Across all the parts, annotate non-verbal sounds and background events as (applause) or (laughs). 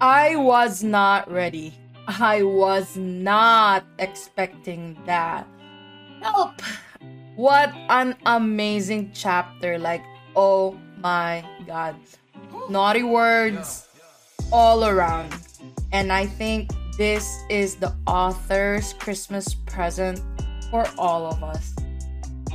I was not ready. I was not expecting that. Nope. What an amazing chapter. Like, oh my god. Naughty words all around. And I think this is the author's Christmas present for all of us.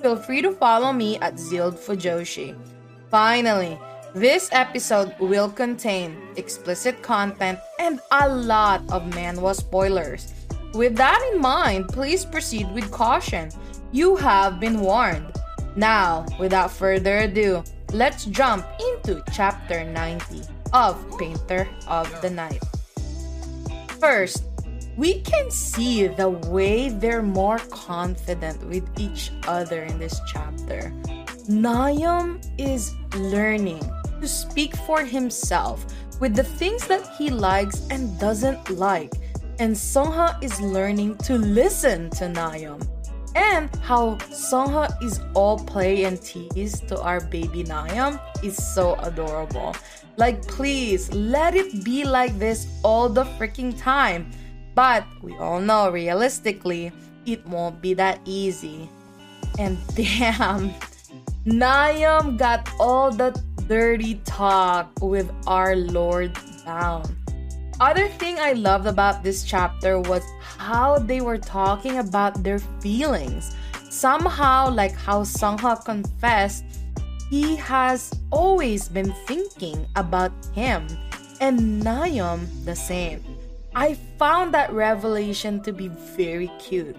feel free to follow me at Zealed Fujoshi. Finally, this episode will contain explicit content and a lot of manhwa spoilers. With that in mind, please proceed with caution. You have been warned. Now, without further ado, let's jump into chapter 90 of Painter of the Night. First, we can see the way they're more confident with each other in this chapter. Nayeon is learning to speak for himself with the things that he likes and doesn't like, and Songha is learning to listen to Nayeon. And how Songha is all play and tease to our baby Nayeon is so adorable. Like, please let it be like this all the freaking time. But we all know realistically, it won't be that easy. And (laughs) damn, Nayeon got all the dirty talk with our Lord down. Other thing I loved about this chapter was how they were talking about their feelings. Somehow, like how Sungha confessed, he has always been thinking about him, and Nayeon the same. I found that revelation to be very cute.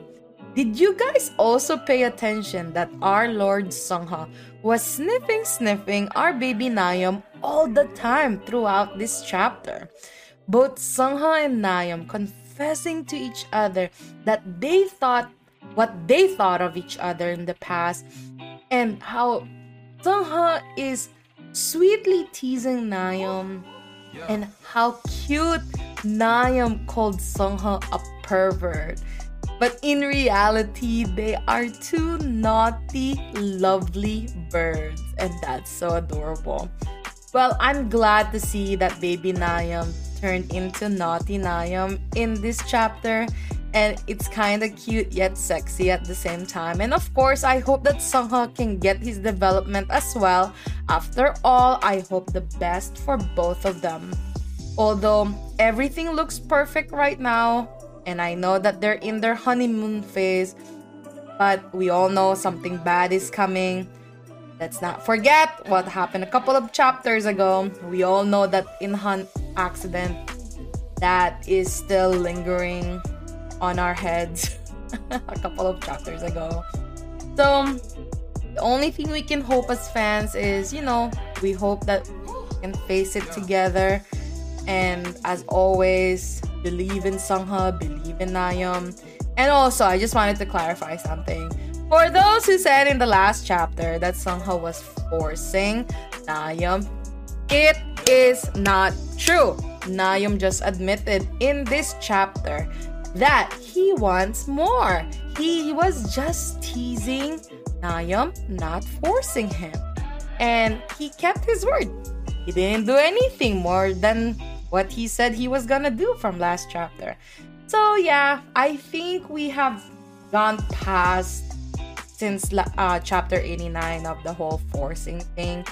Did you guys also pay attention that our Lord Sungha was sniffing sniffing our baby Nayeon all the time throughout this chapter? Both Sungha and Nayeon confessing to each other that they thought what they thought of each other in the past and how Sungha is sweetly teasing Nayeon and how cute Nayeon called Sungha a pervert. But in reality, they are two naughty, lovely birds, and that's so adorable. Well, I'm glad to see that baby Nayeon turned into naughty Nayeon in this chapter, and it's kind of cute yet sexy at the same time. And of course, I hope that Sungha can get his development as well. After all, I hope the best for both of them. Although everything looks perfect right now, and I know that they're in their honeymoon phase, but we all know something bad is coming. Let's not forget what happened a couple of chapters ago. We all know that Inhan accident that is still lingering on our heads (laughs) a couple of chapters ago. So, the only thing we can hope as fans is, you know, we hope that we can face it together and as always, believe in Sungha, believe in Nayeon. And also, I just wanted to clarify something. For those who said in the last chapter that Sungha was forcing Nayeon, it is not true. Nayeon just admitted in this chapter that he wants more. He was just teasing Nayeon, not forcing him. And he kept his word. He didn't do anything more than what he said he was gonna do from last chapter. So yeah, I think we have gone past since uh, chapter 89 of the whole forcing thing.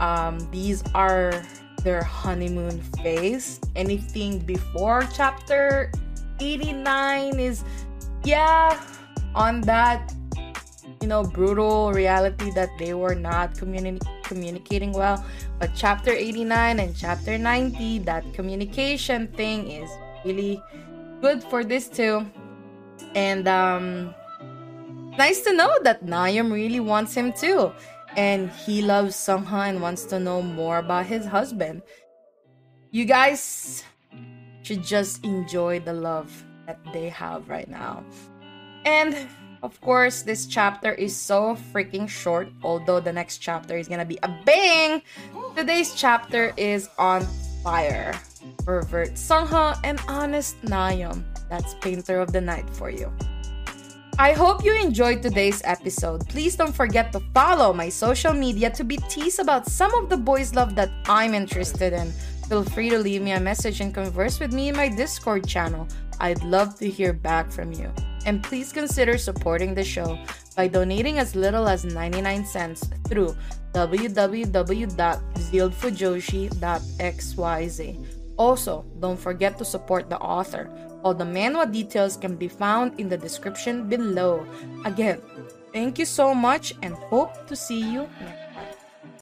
Um, these are their honeymoon phase. Anything before chapter 89 is, yeah, on that, you know, brutal reality that they were not communi- communicating well. But chapter 89 and chapter 90, that communication thing is really good for this too. And um nice to know that Nayeon really wants him too. And he loves Sungha and wants to know more about his husband. You guys should just enjoy the love that they have right now. And of course, this chapter is so freaking short, although the next chapter is gonna be a bang. Today's chapter is on fire. Pervert Sungha and honest Nayeon. That's Painter of the Night for you. I hope you enjoyed today's episode. Please don't forget to follow my social media to be teased about some of the boys' love that I'm interested in. Feel free to leave me a message and converse with me in my Discord channel. I'd love to hear back from you. And please consider supporting the show by donating as little as 99 cents through www.zieldfujoshi.xyz. Also, don't forget to support the author. All the manhwa details can be found in the description below. Again, thank you so much and hope to see you next